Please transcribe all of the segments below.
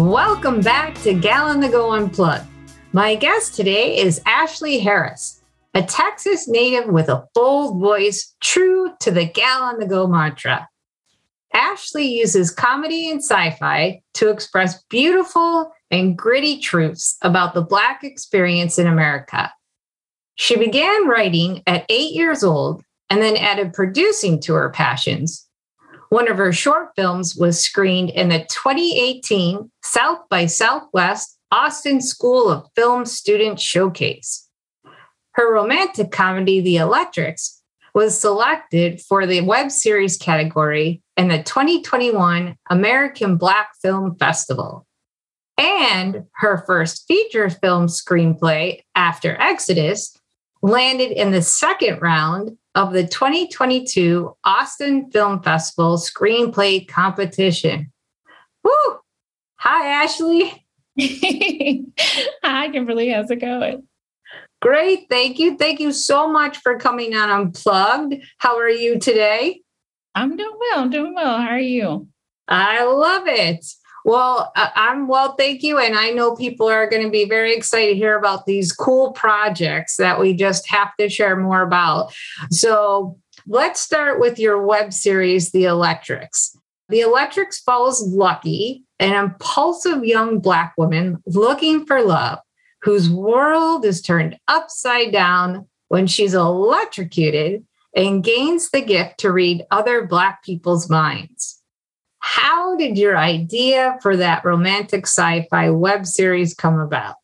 Welcome back to Gal on the Go Unplugged. My guest today is Ashlee Harris, a Texas native with a bold voice true to the Gal on the Go mantra. Ashlee uses comedy and sci fi to express beautiful and gritty truths about the Black experience in America. She began writing at eight years old and then added producing to her passions one of her short films was screened in the 2018 South by Southwest Austin School of Film Student Showcase. Her romantic comedy, The Electrics, was selected for the web series category in the 2021 American Black Film Festival. And her first feature film screenplay, After Exodus, landed in the second round of the 2022 Austin Film Festival Screenplay Competition. Woo! Hi, Ashlee. Hi, Kimberly. How's it going? Great. Thank you. Thank you so much for coming on Unplugged. How are you today? I'm doing well. I'm doing well. How are you? I love it. Well, uh, I'm well, thank you. And I know people are going to be very excited to hear about these cool projects that we just have to share more about. So let's start with your web series, The Electrics. The Electrics follows Lucky, an impulsive young Black woman looking for love, whose world is turned upside down when she's electrocuted and gains the gift to read other Black people's minds. How did your idea for that romantic sci fi web series come about?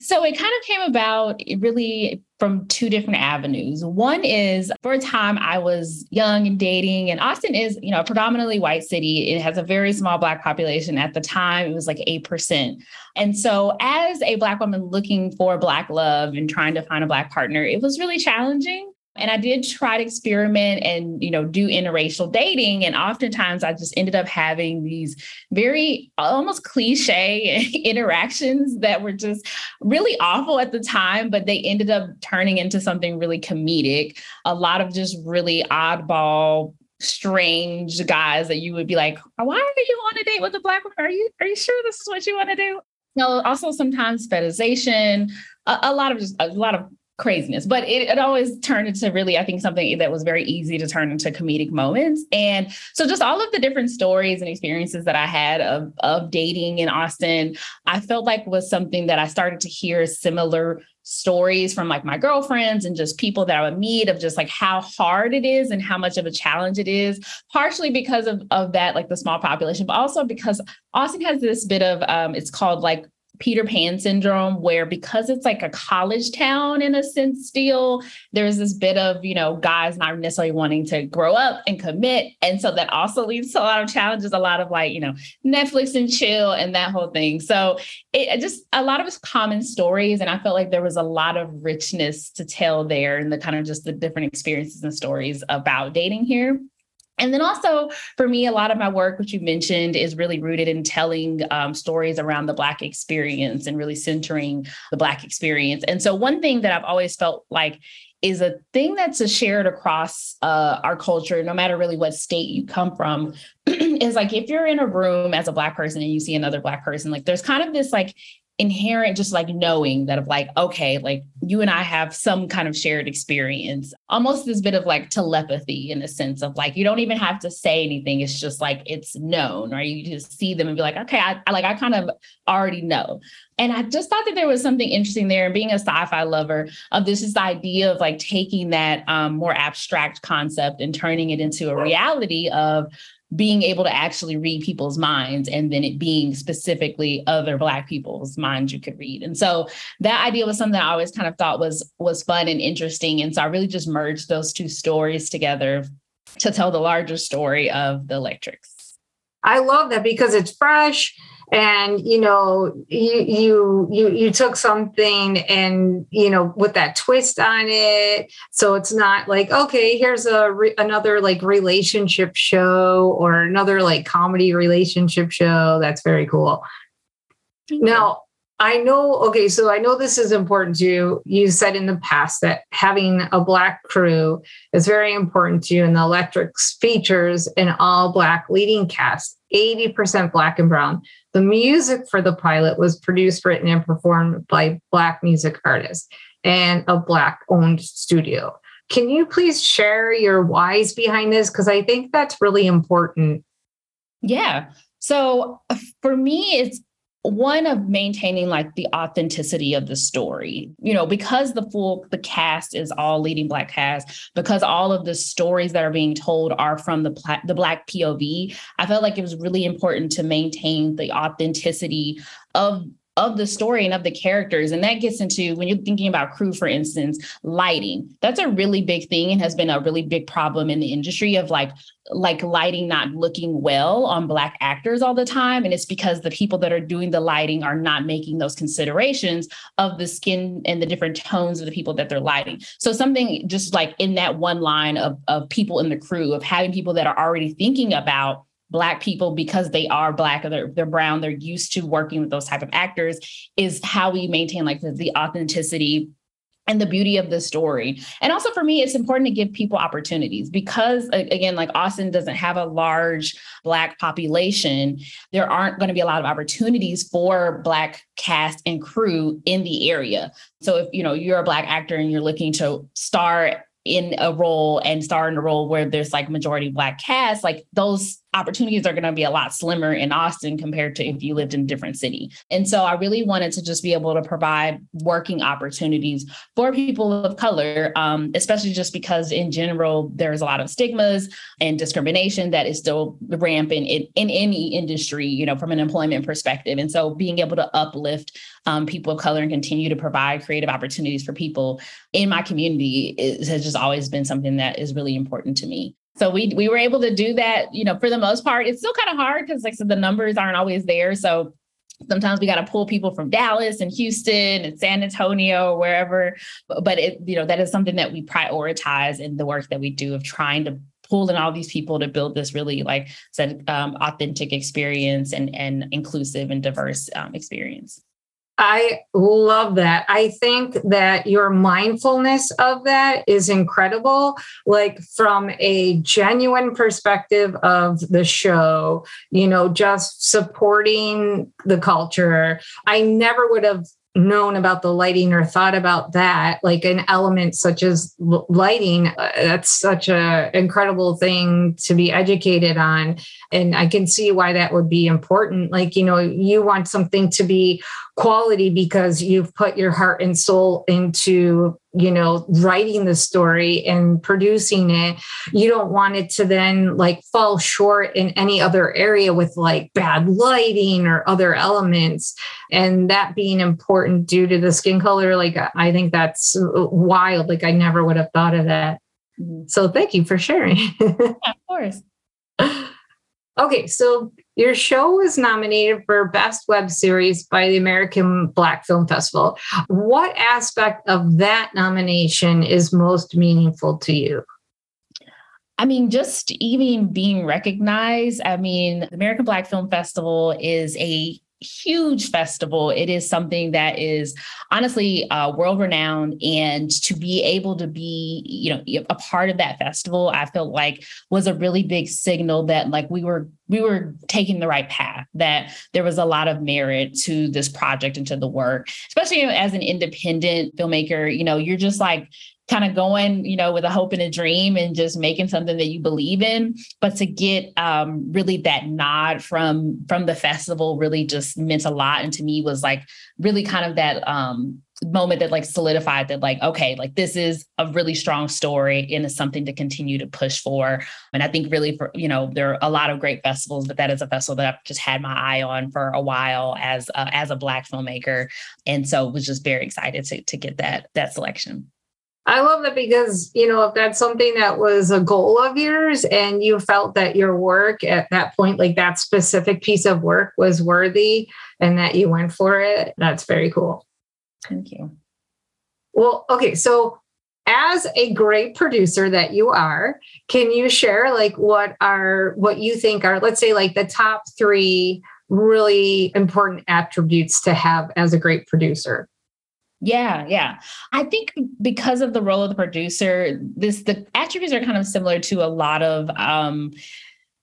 So it kind of came about really from two different avenues. One is for a time I was young and dating, and Austin is, you know, a predominantly white city. It has a very small Black population. At the time, it was like 8%. And so, as a Black woman looking for Black love and trying to find a Black partner, it was really challenging and I did try to experiment and, you know, do interracial dating. And oftentimes I just ended up having these very almost cliche interactions that were just really awful at the time, but they ended up turning into something really comedic. A lot of just really oddball strange guys that you would be like, why are you on a date with a black woman? Are you are you sure this is what you want to do? No, also sometimes fetishization, a, a lot of just a lot of craziness but it, it always turned into really i think something that was very easy to turn into comedic moments. And so just all of the different stories and experiences that i had of, of dating in austin i felt like was something that i started to hear similar stories from like my girlfriends and just people that I would meet of just like how hard it is and how much of a challenge it is, partially because of, of that, like the small population, but also because Austin has this bit of um, it's called like Peter Pan syndrome, where because it's like a college town in a sense, still, there's this bit of, you know, guys not necessarily wanting to grow up and commit. And so that also leads to a lot of challenges, a lot of like, you know, Netflix and chill and that whole thing. So it just a lot of common stories. And I felt like there was a lot of richness to tell there and the kind of just the different experiences and stories about dating here. And then also for me, a lot of my work, which you mentioned, is really rooted in telling um, stories around the Black experience and really centering the Black experience. And so, one thing that I've always felt like is a thing that's a shared across uh, our culture, no matter really what state you come from, is like if you're in a room as a Black person and you see another Black person, like there's kind of this like inherent just like knowing that of like okay like you and i have some kind of shared experience. Almost this bit of like telepathy in a sense of like you don't even have to say anything. It's just like it's known right? You just see them and be like okay i, I like i kind of already know. And i just thought that there was something interesting there. And being a sci-fi lover of this is the idea of like taking that um, more abstract concept and turning it into a reality of being able to actually read people's minds and then it being specifically other black people's minds you could read. And so that idea was something i always kind of thought was was fun and interesting. And so i really just merged those two stories together to tell the larger story of the electrics. I love that because it's fresh and you know you you you you took something and you know with that twist on it so it's not like okay here's a re- another like relationship show or another like comedy relationship show that's very cool now I know, okay, so I know this is important to you. You said in the past that having a Black crew is very important to you, and the Electrics features an all Black leading cast, 80% Black and Brown. The music for the pilot was produced, written, and performed by Black music artists and a Black owned studio. Can you please share your whys behind this? Because I think that's really important. Yeah. So uh, for me, it's one of maintaining like the authenticity of the story. You know because the full the cast is all leading black cast because all of the stories that are being told are from the the black pov i felt like it was really important to maintain the authenticity of of the story and of the characters. And that gets into when you're thinking about crew, for instance, lighting. That's a really big thing and has been a really big problem in the industry of like like lighting not looking well on black actors all the time and it's because the people that are doing the lighting are not making those considerations of the skin and the different tones of the people that they're lighting so something just like in that one line of, of people in the crew of having people that are already thinking about black people because they are black or they're, they're brown they're used to working with those type of actors is how we maintain like the, the authenticity and the beauty of the story. And also for me, it's important to give people opportunities because, again, like Austin doesn't have a large Black population. There aren't going to be a lot of opportunities for Black cast and crew in the area. So if you know you're a Black actor and you're looking to star in a role and star in a role where there's like majority Black cast, like those opportunities are going to be a lot slimmer in Austin compared to if you lived in a different city. And so I really wanted to just be able to provide working opportunities for people of color, um, especially just because in general, there's a lot of stigmas and discrimination that is still rampant in, in any industry, you know, from an employment perspective. And so being able to uplift um, people of color and continue to provide creative opportunities for people in my community is, has just always been something that is really important to me. So we we were able to do that, you know, for the most part. It's still kind of hard because like I said, the numbers aren't always there. So sometimes we got to pull people from Dallas and Houston and San Antonio or wherever. But it, you know, that is something that we prioritize in the work that we do of trying to pull in all these people to build this really like said um, authentic experience and and inclusive and diverse um, experience. I love that. I think that your mindfulness of that is incredible. Like, from a genuine perspective of the show, you know, just supporting the culture. I never would have known about the lighting or thought about that like an element such as lighting uh, that's such a incredible thing to be educated on and i can see why that would be important like you know you want something to be quality because you've put your heart and soul into you know writing the story and producing it. You don't want it to then like fall short in any other area with like bad lighting or other elements. And that being important due to the skin color like i think that's wild. Like i never would have thought of that. Mm-hmm. so thank you for sharing. Yeah, of course. Okay, so your show was nominated for Best Web Series by the American Black Film Festival. What aspect of that nomination is most meaningful to you? I mean, just even being recognized. I mean, the American Black Film Festival is a huge festival. It is something that is honestly uh, world renowned, and to be able to be, you know, a part of that festival, I felt like was a really big signal that like we were we were taking the right path. That there was a lot of merit to this project and to the work, especially as an independent filmmaker. You know, you're just like kind of going, you know, with a hope and a dream and just making something that you believe in. But to get um, really that nod from from the festival really just meant a lot, and to me was like really kind of that um, moment that like solidified that like okay, like this is a really strong story and it's something to continue to push for. And I think really for you know there are a lot of great festivals, but that is a festival that I've just had my eye on for a while as uh, as a black filmmaker, and so was just very excited to to get that that selection. I love that because, you know, if that's something that was a goal of yours and you felt that your work at that point, like that specific piece of work was worthy and that you went for it, that's very cool. Thank you. Well, okay. So, as a great producer that you are, can you share like what are what you think are, let's say, like the top three really important attributes to have as a great producer? Yeah, yeah. I think because of the role of the producer, this the attributes are kind of similar to a lot of um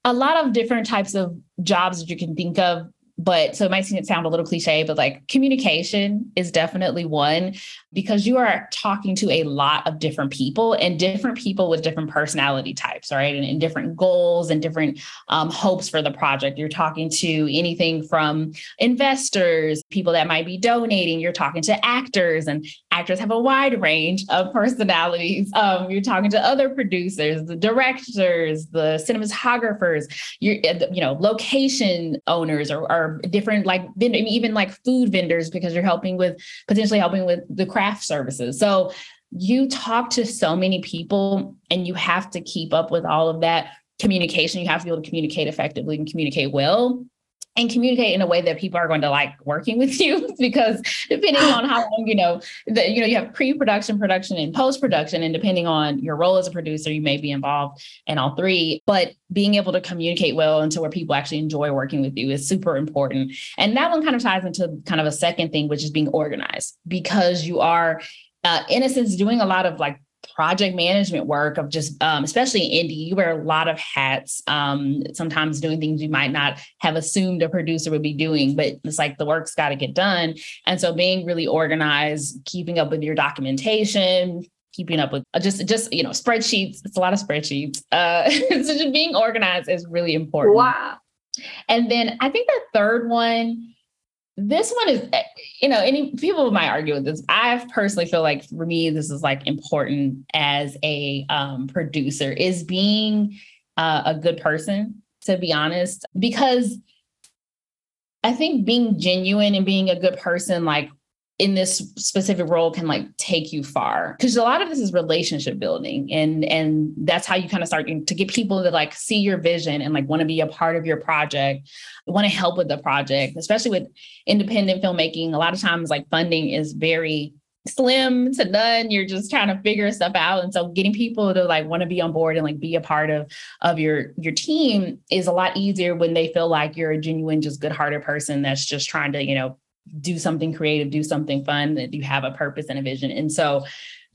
a lot of different types of jobs that you can think of but so it might seem it sound a little cliche, but like communication is definitely one because you are talking to a lot of different people and different people with different personality types, right? And, and different goals and different um, hopes for the project. You're talking to anything from investors, people that might be donating, you're talking to actors, and actors have a wide range of personalities. Um, you're talking to other producers, the directors, the cinematographers, you you know, location owners or, or different like even like food vendors because you're helping with potentially helping with the craft craft services. So you talk to so many people and you have to keep up with all of that communication. You have to be able to communicate effectively and communicate well and communicate in a way that people are going to like working with you because depending on how long you know that you know you have pre-production production and post-production and depending on your role as a producer you may be involved in all three but being able to communicate well into where people actually enjoy working with you is super important. And that one kind of ties into kind of a second thing which is being organized because you are uh, in a sense doing a lot of like project management work of just um, especially in indie you wear a lot of hats. Um, sometimes doing things you might not have assumed a producer would be doing but it's like the work's got to get done. And so being really organized keeping up with your documentation keeping up with uh, just just you know spreadsheets it's a lot of spreadsheets uh, so just being organized is really important. Wow. And then i think the third one this one is eh, you know any people might argue with this. I personally feel like for me this is like important as a um, producer is being uh, a good person to be honest because i think being genuine and being a good person like in this specific role can like take you far. Because a lot of this is relationship building and and that's how you kind of start to get people to like see your vision and like want to be a part of your project want to help with the project especially with independent filmmaking. A lot of times like funding is very slim to none. You're just trying to figure stuff out. And so getting people to like want to be on board and like be a part of of your your team is a lot easier when they feel like you're a genuine just good-hearted person that's just trying to you know do something creative, do something fun, that you have a purpose and a vision. And so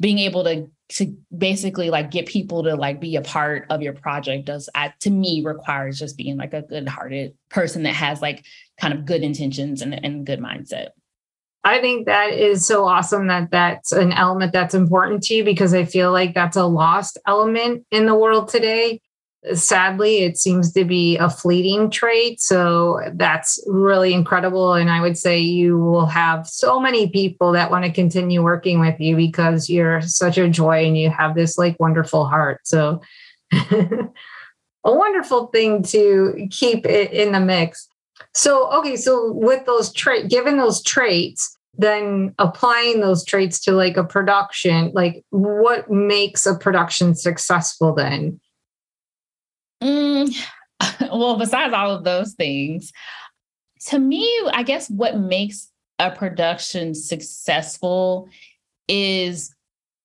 being able to to basically like get people to like be a part of your project does uh, to me requires just being like a good-hearted person that has like kind of good intentions and, and good mindset. I think that is so awesome that that's an element that's important to you because I feel like that's a lost element in the world today sadly it seems to be a fleeting trait so that's really incredible and i would say you will have so many people that want to continue working with you because you're such a joy and you have this like wonderful heart so a wonderful thing to keep it in the mix. So okay so with those traits given those traits then applying those traits to like a production like what makes a production successful then Mm, well, besides all of those things, to me, I guess what makes a production successful is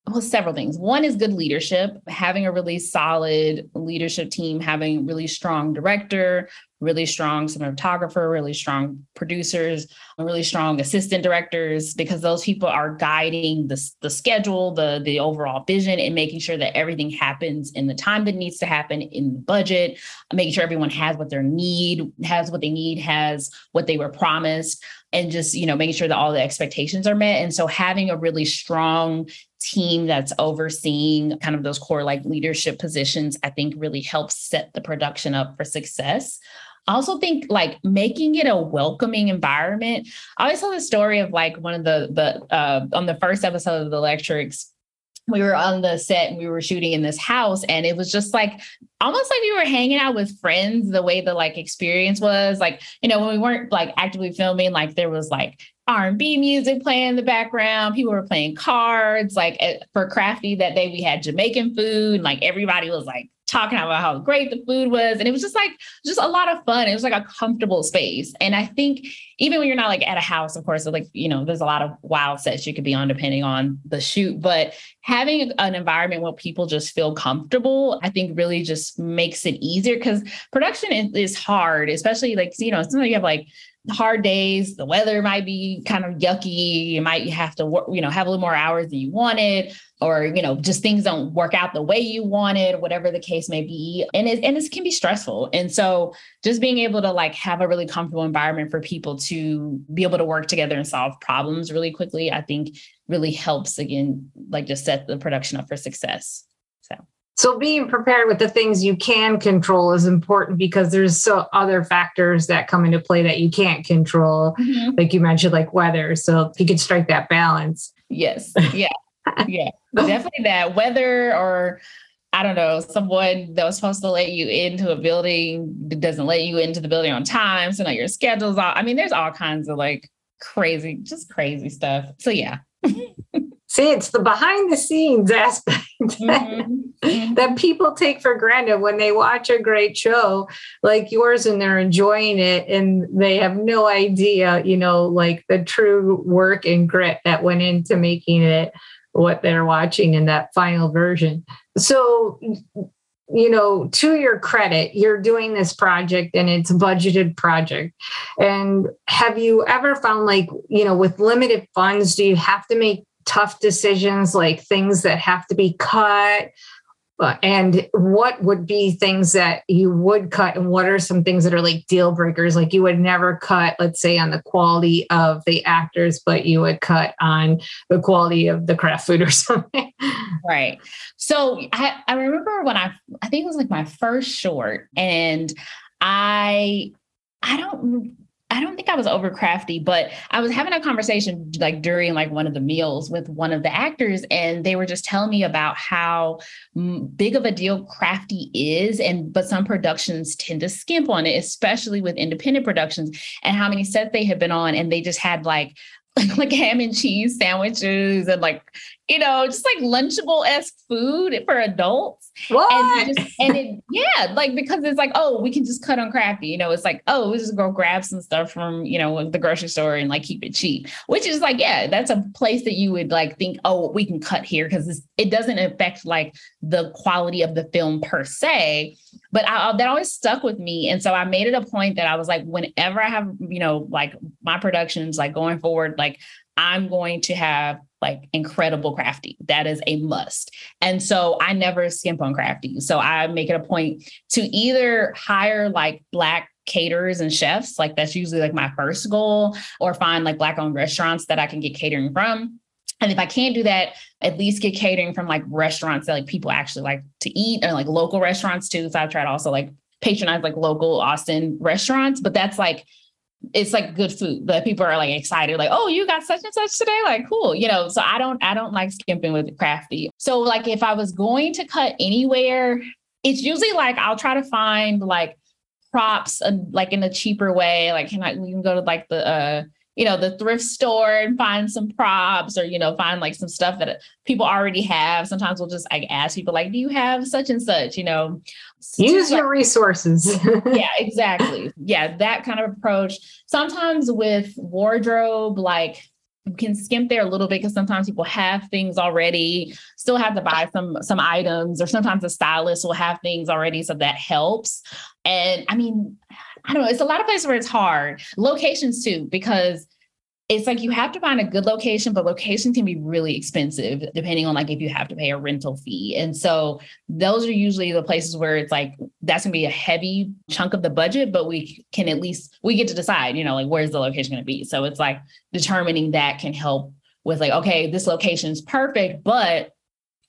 well several things. One is good leadership having a really solid leadership team having really strong director really strong cinematographer, really strong producers, really strong assistant directors, because those people are guiding the, the schedule, the, the overall vision, and making sure that everything happens in the time that needs to happen in the budget, making sure everyone has what they need, has what they need, has what they were promised, and just, you know, making sure that all the expectations are met. And so having a really strong team that's overseeing kind of those core like leadership positions, I think really helps set the production up for success. I also think like making it a welcoming environment. I always tell the story of like one of the the uh, on the first episode of the Electrics we were on the set and we were shooting in this house and it was just like almost like we were hanging out with friends the way the like experience was like you know when we weren't like actively filming like there was like r&b music playing in the background people were playing cards like at, for crafty that day we had jamaican food like everybody was like talking about how great the food was. And it was just like, just a lot of fun. It was like a comfortable space. And I think even when you're not like at a house, of course, like, you know, there's a lot of wild sets you could be on depending on the shoot, but having an environment where people just feel comfortable, I think really just makes it easier because production is hard, especially like, you know, sometimes you have like hard days. The weather might be kind of yucky. You might have to work, you know, have a little more hours than you wanted, or you know, just things don't work out the way you wanted, whatever the case may be. And it and it can be stressful. And so just being able to like have a really comfortable environment for people to be able to work together and solve problems really quickly, I think really helps again, like just set the production up for success. So being prepared with the things you can control is important because there's so other factors that come into play that you can't control. Mm-hmm. Like you mentioned, like weather. So if you could strike that balance. Yes. Yeah. yeah. Definitely that weather or I don't know, someone that was supposed to let you into a building doesn't let you into the building on time. So now your schedule's all I mean, there's all kinds of like crazy, just crazy stuff. So yeah. See, it's the behind the scenes aspect mm-hmm. Mm-hmm. that people take for granted when they watch a great show like yours and they're enjoying it and they have no idea, you know, like the true work and grit that went into making it what they're watching in that final version. So, you know, to your credit, you're doing this project and it's a budgeted project. And have you ever found like, you know, with limited funds, do you have to make tough decisions like things that have to be cut and what would be things that you would cut and what are some things that are like deal breakers? Like you would never cut let's say on the quality of the actors but you would cut on the quality of the craft food or something. Right. So I, I remember when i i think it was like my first short and i i don't I don't think I was over crafty, but I was having a conversation like during like one of the meals with one of the actors, and they were just telling me about how mm, big of a deal crafty is, and but some productions tend to skimp on it, especially with independent productions, and how many sets they had been on, and they just had like like ham and cheese sandwiches and like you know just like lunchable esque food for adults what? and just, and it yeah like because it's like oh we can just cut on crafty you know it's like oh we just go grab some stuff from you know the grocery store and like keep it cheap which is like yeah that's a place that you would like think oh we can cut here because it doesn't affect like the quality of the film per se but I, that always stuck with me and so i made it a point that i was like whenever i have you know like my productions like going forward like i'm going to have like incredible crafty that is a must. And so i never skimp on crafty so i make it a point to either hire like black caterers and chefs like that's usually like my first goal or find like black owned restaurants that i can get catering from. And if I can't do that, at least get catering from like restaurants that like people actually like to eat and like local restaurants too. So I try to also like patronize like local Austin restaurants, but that's like it's like good food that people are like excited, like, oh, you got such and such today. Like, cool. You know, so I don't I don't like skimping with crafty. So like if I was going to cut anywhere, it's usually like I'll try to find like props uh, like in a cheaper way. Like can I we can go to like the uh you know, the thrift store and find some props or, you know, find like some stuff that people already have. Sometimes we'll just like ask people like, do you have such and such, you know? Use your like, resources. yeah, exactly. Yeah, that kind of approach. Sometimes with wardrobe, like you can skimp there a little bit because sometimes people have things already, still have to buy some some items, or sometimes the stylist will have things already, so that helps. And I mean, I don't know. It's a lot of places where it's hard. Locations too, because it's like you have to find a good location, but location can be really expensive depending on like if you have to pay a rental fee. And so those are usually the places where it's like that's gonna be a heavy chunk of the budget, but we can at least we get to decide, you know, like where's the location gonna be. So it's like determining that can help with like, okay, this location is perfect, but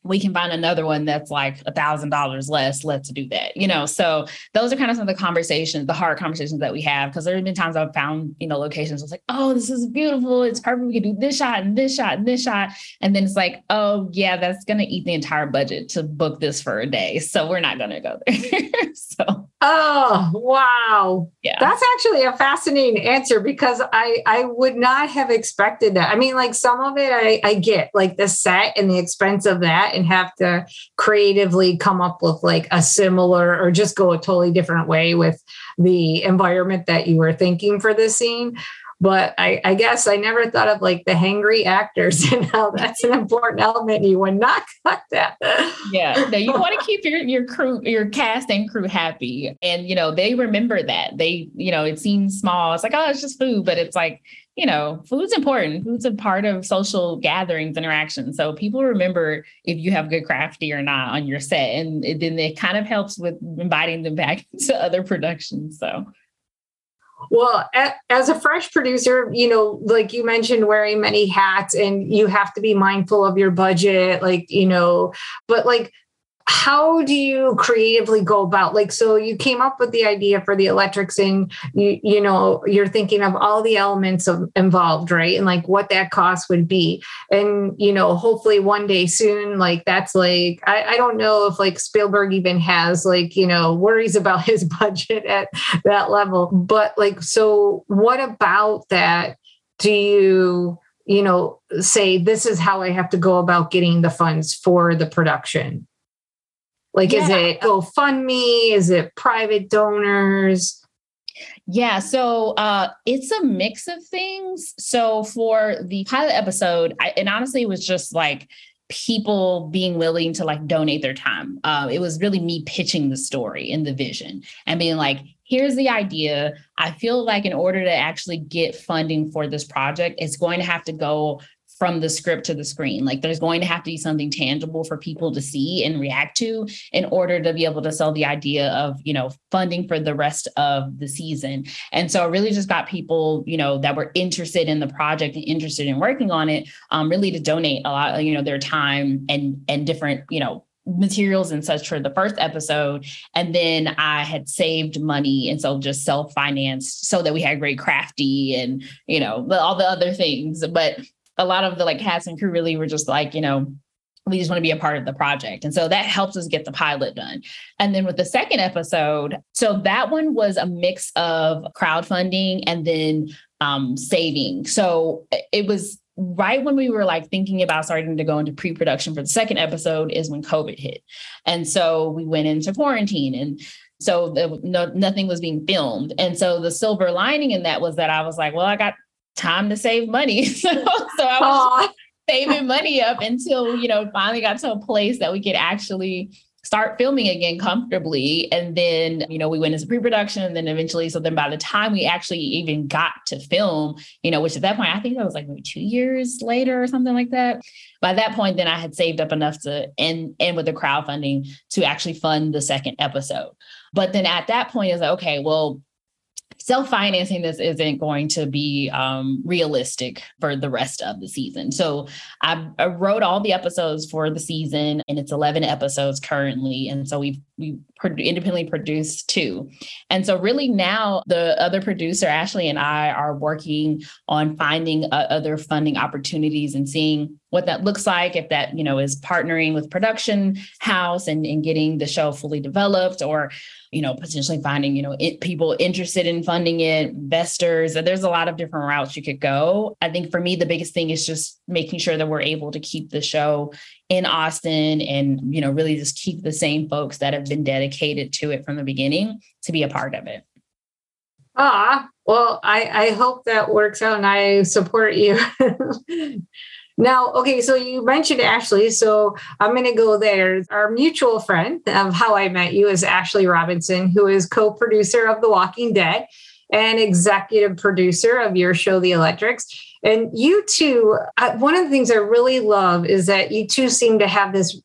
we can find another one that's like a thousand dollars less. Let's do that. You know, so those are kind of some of the conversations, the hard conversations that we have. Cause there have been times I've found, you know, locations. I was like, oh, this is beautiful. It's perfect. We can do this shot and this shot and this shot. And then it's like, oh yeah, that's gonna eat the entire budget to book this for a day. So we're not gonna go there. so Oh wow. Yeah. That's actually a fascinating answer because I I would not have expected that. I mean, like some of it I, I get, like the set and the expense of that and have to creatively come up with like a similar or just go a totally different way with the environment that you were thinking for the scene. But I, I guess I never thought of like the hangry actors and how that's an important element. You would not cut that. Yeah, no, you want to keep your your crew, your cast and crew happy, and you know they remember that. They, you know, it seems small. It's like oh, it's just food, but it's like you know, food's important. Food's a part of social gatherings, interactions. So people remember if you have good crafty or not on your set. And it, then it kind of helps with inviting them back to other productions. So well, as a fresh producer, you know, like you mentioned, wearing many hats and you have to be mindful of your budget, like, you know, but like how do you creatively go about like so you came up with the idea for the electrics and you you know you're thinking of all the elements of involved right? And like what that cost would be. And you know hopefully one day soon like that's like I, I don't know if like spielberg even has like you know worries about his budget at that level. But like so what about that do you you know say this is how i have to go about getting the funds for the production like, yeah. is it GoFundMe? Is it private donors? Yeah, so uh, it's a mix of things. So for the pilot episode, I, and honestly, it was just like people being willing to like donate their time. Uh, it was really me pitching the story and the vision and being like, here's the idea. I feel like in order to actually get funding for this project, it's going to have to go from the script to the screen. Like there's going to have to be something tangible for people to see and react to in order to be able to sell the idea of, you know, funding for the rest of the season. And so I really just got people, you know, that were interested in the project and interested in working on it, um, really to donate a lot, you know, their time and and different, you know, materials and such for the first episode. And then I had saved money. And so just self financed so that we had great crafty and, you know, all the other things. But a lot of the like cast and crew really were just like, you know, we just want to be a part of the project. And so that helps us get the pilot done. And then with the second episode, so that one was a mix of crowdfunding and then um, saving. So it was right when we were like thinking about starting to go into pre-production for the second episode is when COVID hit. And so we went into quarantine and so the, no, nothing was being filmed. And so the silver lining in that was that I was like, well, I got time to save money. so, so I was saving money up until, you know, finally got to a place that we could actually start filming again comfortably. And then, you know, we went into pre-production and then eventually, so then by the time we actually even got to film, you know, which at that point, I think that was like maybe two years later or something like that. By that point, then I had saved up enough to end, end with the crowdfunding to actually fund the second episode. But then at that point, it's like, okay, well, self-financing this isn't going to be um, realistic for the rest of the season. So I, I, wrote all the episodes for the season, and it's 11 episodes currently. And so we've we independently produced two. And so really now the other producer Ashley and I are working on finding uh, other funding opportunities and seeing what that looks like if that you know is partnering with production house and, and getting the show fully developed or you know potentially finding you know it, people interested in funding it investors there's a lot of different routes you could go i think for me the biggest thing is just making sure that we're able to keep the show in austin and you know really just keep the same folks that have been dedicated to it from the beginning to be a part of it. Ah well i i hope that works out and i support you. Now, okay, so you mentioned Ashley, so I'm going to go there. Our mutual friend of how I met you is Ashley Robinson, who is co producer of The Walking Dead and executive producer of your show, The Electrics. And you two, uh, one of the things I really love is that you two seem to have this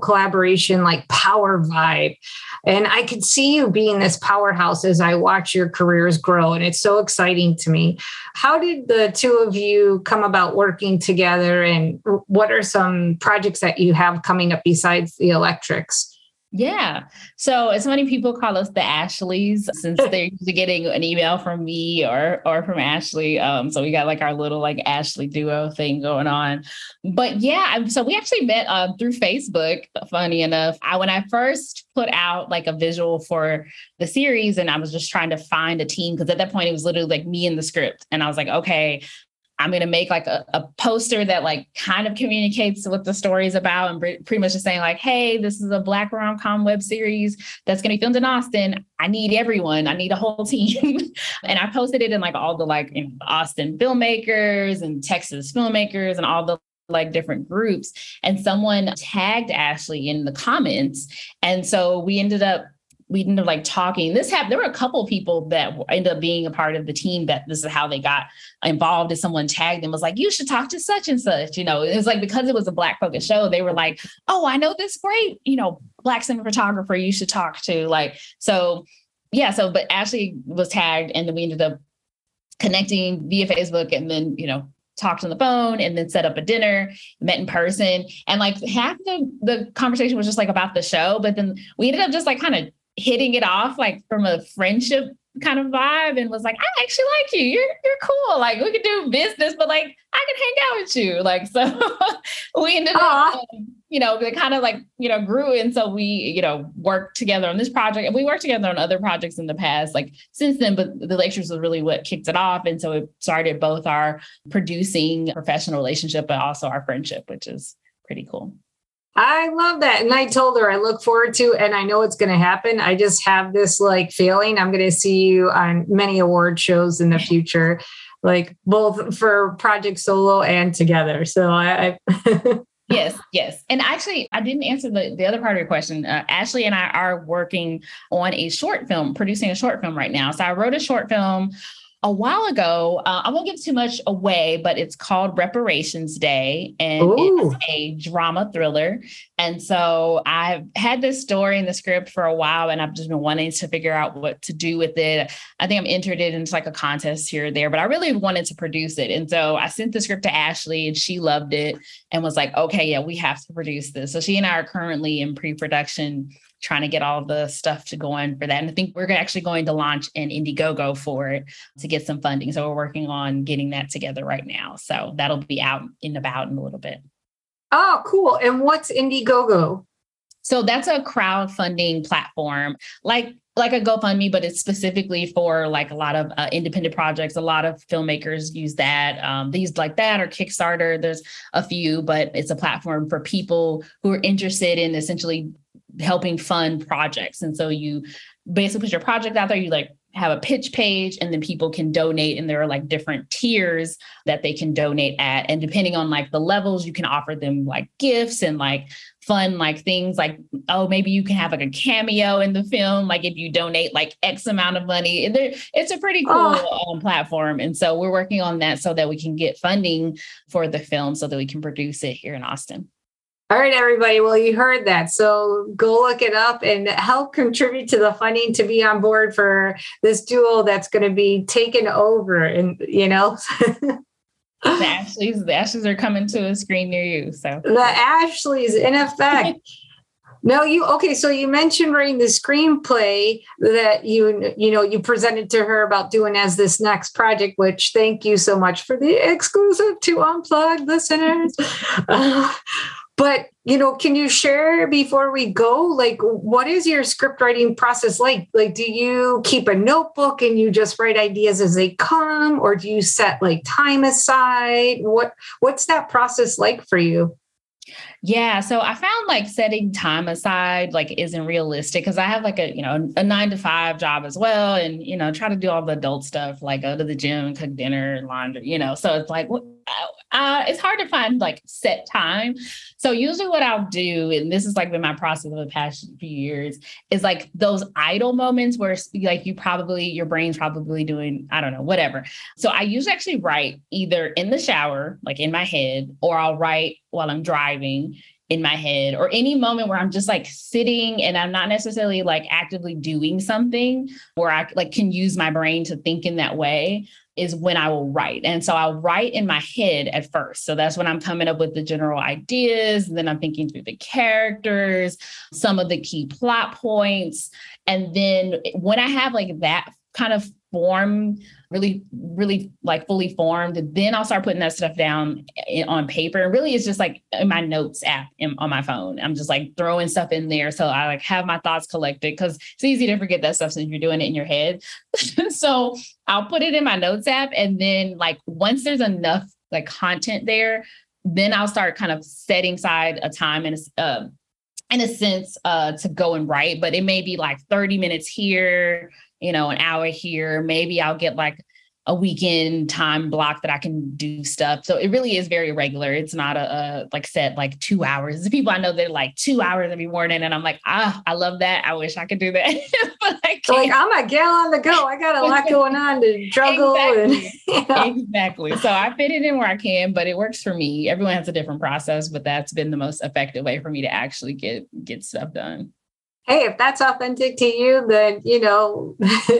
collaboration, like power vibe. And I could see you being this powerhouse as I watch your careers grow. And it's so exciting to me. How did the two of you come about working together? And what are some projects that you have coming up besides the electrics? Yeah. So as many people call us the Ashleys since they're usually getting an email from me or or from Ashley. Um, so we got like our little like Ashley duo thing going on. But yeah, so we actually met uh, through Facebook. Funny enough, I when I first put out like a visual for the series, and I was just trying to find a team because at that point it was literally like me and the script, and I was like, okay, I'm going to make like a, a, poster that like kind of communicates what the story is about and pretty much just saying like, hey, this is a black rom-com web series that's going to be filmed in Austin. I need everyone. I need a whole team. and I posted it in like all the like you know, Austin filmmakers and Texas filmmakers and all the like different groups and someone tagged Ashley in the comments and so we ended up we ended up like talking. This happened. There were a couple people that ended up being a part of the team that this is how they got involved. And someone tagged them was like, you should talk to such and such. You know, it was like because it was a black focused show, they were like, oh, I know this great, you know, black cinematographer you should talk to. Like, so yeah, so but Ashley was tagged and then we ended up connecting via Facebook and then, you know, talked on the phone and then set up a dinner, met in person. And like half the, the conversation was just like about the show, but then we ended up just like kind of hitting it off like from a friendship kind of vibe and was like, I actually like you. You're you're cool. Like we could do business, but like I can hang out with you. Like so we ended up um, you know, it kind of like, you know, grew. And so we, you know, worked together on this project. And we worked together on other projects in the past, like since then, but the Electrics was really what kicked it off. And so it started both our producing professional relationship, but also our friendship, which is pretty cool. I love that. And I told her I look forward to, and I know it's going to happen. I just have this like feeling I'm going to see you on many award shows in the future, like both for Project Solo and together. So I. I yes, yes. And actually, I didn't answer the, the other part of your question. Uh, Ashley and I are working on a short film, producing a short film right now. So I wrote a short film a while ago, uh, I won't give too much away, but it's called Reparations Day and Ooh. it's a drama thriller. And so I've had this story in the script for a while and I've just been wanting to figure out what to do with it. I think I'm entered it into like a contest here or there, but I really wanted to produce it. And so I sent the script to Ashley and she loved it and was like, okay, yeah, we have to produce this. So she and I are currently in pre production trying to get all the stuff to go in for that. And I think we're actually going to launch an Indiegogo for it to get some funding. So we're working on getting that together right now. So that'll be out in about in a little bit. Oh, cool. And what's Indiegogo? So that's a crowdfunding platform, like like a GoFundMe, but it's specifically for like a lot of uh, independent projects. A lot of filmmakers use that. Um, these like that or Kickstarter. There's a few, but it's a platform for people who are interested in essentially helping fund projects. And so you basically put your project out there, you like have a pitch page and then people can donate and there are like different tiers that they can donate at and depending on like the levels you can offer them like gifts and like fun like things like oh maybe you can have like a cameo in the film like if you donate like x amount of money it's a pretty cool oh. um, platform and so we're working on that so that we can get funding for the film so that we can produce it here in austin all right, everybody. Well, you heard that. So go look it up and help contribute to the funding to be on board for this duel that's going to be taken over. And, you know, the Ashleys, the Ashleys are coming to a screen near you. So the Ashleys, in effect. no, you okay. So you mentioned writing the screenplay that you you know you presented to her about doing as this next project. Which thank you so much for the exclusive to unplugged listeners. But, you know, can you share before we go, like, what is your script writing process like? Like, do you keep a notebook and you just write ideas as they come, or do you set like time aside? What What's that process like for you? Yeah. So I found like setting time aside like isn't realistic because I have like a, you know, a nine to five job as well. And, you know, try to do all the adult stuff, like go to the gym, cook dinner, laundry, you know. So it's like, uh, it's hard to find like set time. So usually what I'll do, and this has like been my process of the past few years, is like those idle moments where like you probably, your brain's probably doing, I don't know, whatever. So I usually actually write either in the shower, like in my head, or I'll write while I'm driving in my head or any moment where I'm just like sitting and I'm not necessarily like actively doing something where I like can use my brain to think in that way is when I will write. And so I'll write in my head at first. So that's when I'm coming up with the general ideas. Then I'm thinking through the characters, some of the key plot points. And then when I have like that kind of form really, really like fully formed, then I'll start putting that stuff down on paper. And really, it's just like in my notes app on my phone. I'm just like throwing stuff in there. So I like have my thoughts collected because it's easy to forget that stuff since you're doing it in your head. so I'll put it in my notes app. And then, like, once there's enough like content there, then I'll start kind of setting aside a time and a, uh, in a sense uh, to go and write, but it may be like 30 minutes here, you know, an hour here. Maybe I'll get like a weekend time block that I can do stuff. So it really is very regular. It's not a, a like set like two hours. The people I know they're like two hours every morning, and I'm like, ah, I love that. I wish I could do that, but I can't. Like I'm a gal on the go. I got a lot going on to juggle. Exactly. And, you know. exactly. So I fit it in where I can, but it works for me. Everyone has a different process, but that's been the most effective way for me to actually get get stuff done. Hey, if that's authentic to you, then you know.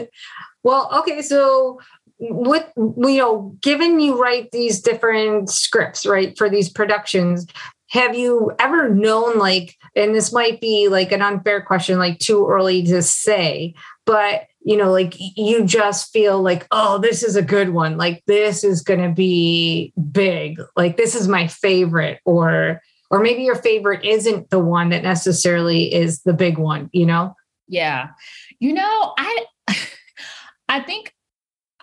well, okay, so what you know given you write these different scripts right for these productions have you ever known like and this might be like an unfair question like too early to say but you know like you just feel like oh this is a good one like this is going to be big like this is my favorite or or maybe your favorite isn't the one that necessarily is the big one you know? Yeah. You know i i think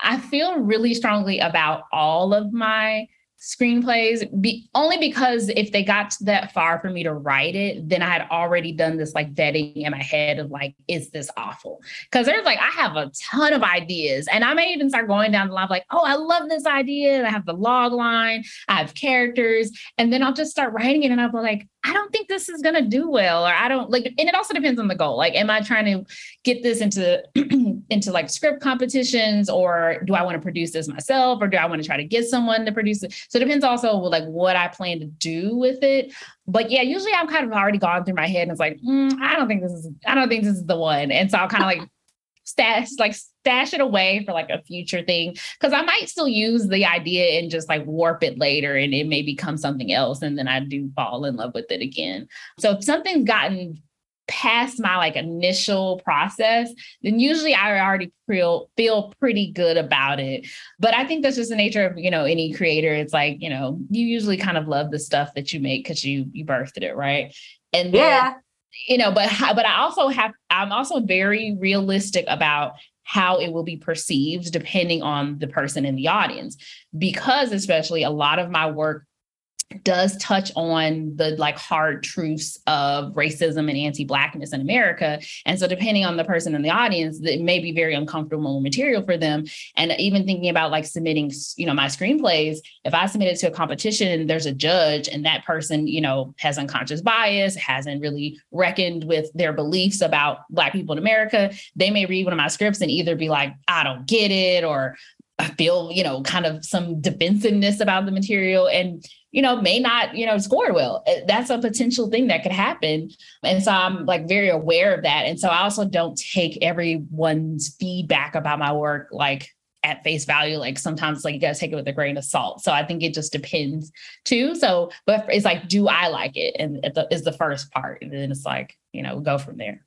I feel really strongly about all of my screenplays be, only because if they got that far for me to write it then i had already done this like vetting in my head of like is this awful because there's like i have a ton of ideas and i may even start going down the line of like oh i love this idea and i have the log line i have characters and then i'll just start writing it and i'll be like I don't think this is going to do well, or I don't like, and it also depends on the goal. Like, am I trying to get this into, into like script competitions, or do I want to produce this myself, or do I want to try to get someone to produce it? So it depends also like what I plan to do with it. But yeah, usually I'm kind of already gone through my head and it's like, mm, I don't think this is, I don't think this is the one. And so I'll kind of like stash like stash it away for like a future thing because I might still use the idea and just like warp it later and it may become something else and then I do fall in love with it again. So if something's gotten past my like initial process, then usually I already feel feel pretty good about it. But I think that's just the nature of you know any creator. It's like you know you usually kind of love the stuff that you make because you you birthed it right. And then, yeah, you know, but but I also have I'm also very realistic about how it will be perceived depending on the person in the audience because especially a lot of my work does touch on the like hard truths of racism and anti-blackness in America. And so depending on the person in the audience, it may be very uncomfortable material for them. And even thinking about like submitting, you know, my screenplays, if I submit it to a competition there's a judge and that person, you know, has unconscious bias, hasn't really reckoned with their beliefs about black people in America, they may read one of my scripts and either be like, I don't get it, or I feel, you know, kind of some defensiveness about the material and, you know, may not, you know, score well. Eh, that's a potential thing that could happen. And so I'm like very aware of that. And so I also don't take everyone's feedback about my work like at face value. Like sometimes like you gotta take it with a grain of salt. So I think it just depends too. So, but it's like, do I like it? And it is the first part. And then it's like, you know, go from there.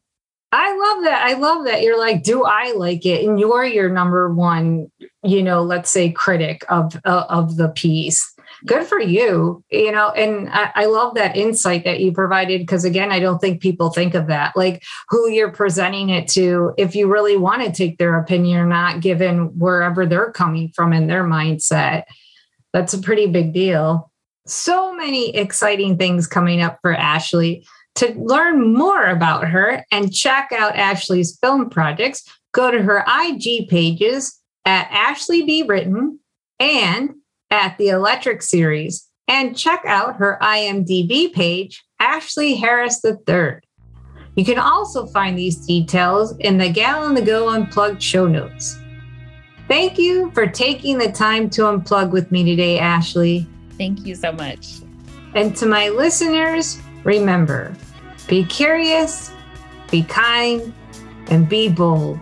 I love that. I love that. You're like, do I like it? And you're your number one, you know, let's say critic of uh, of the piece. Good for you, you know. And I, I love that insight that you provided because again, I don't think people think of that, like who you're presenting it to. If you really want to take their opinion or not, given wherever they're coming from in their mindset, that's a pretty big deal. So many exciting things coming up for Ashlee. To learn more about her and check out Ashlee's film projects, go to her IG pages at Ashlee B. Written and at the Electric Series, and check out her IMDb page, Ashlee Harris III. You can also find these details in the Gal on the Go Unplugged show notes. Thank you for taking the time to unplug with me today, Ashlee. Thank you so much. And to my listeners, remember be curious, be kind, and be bold.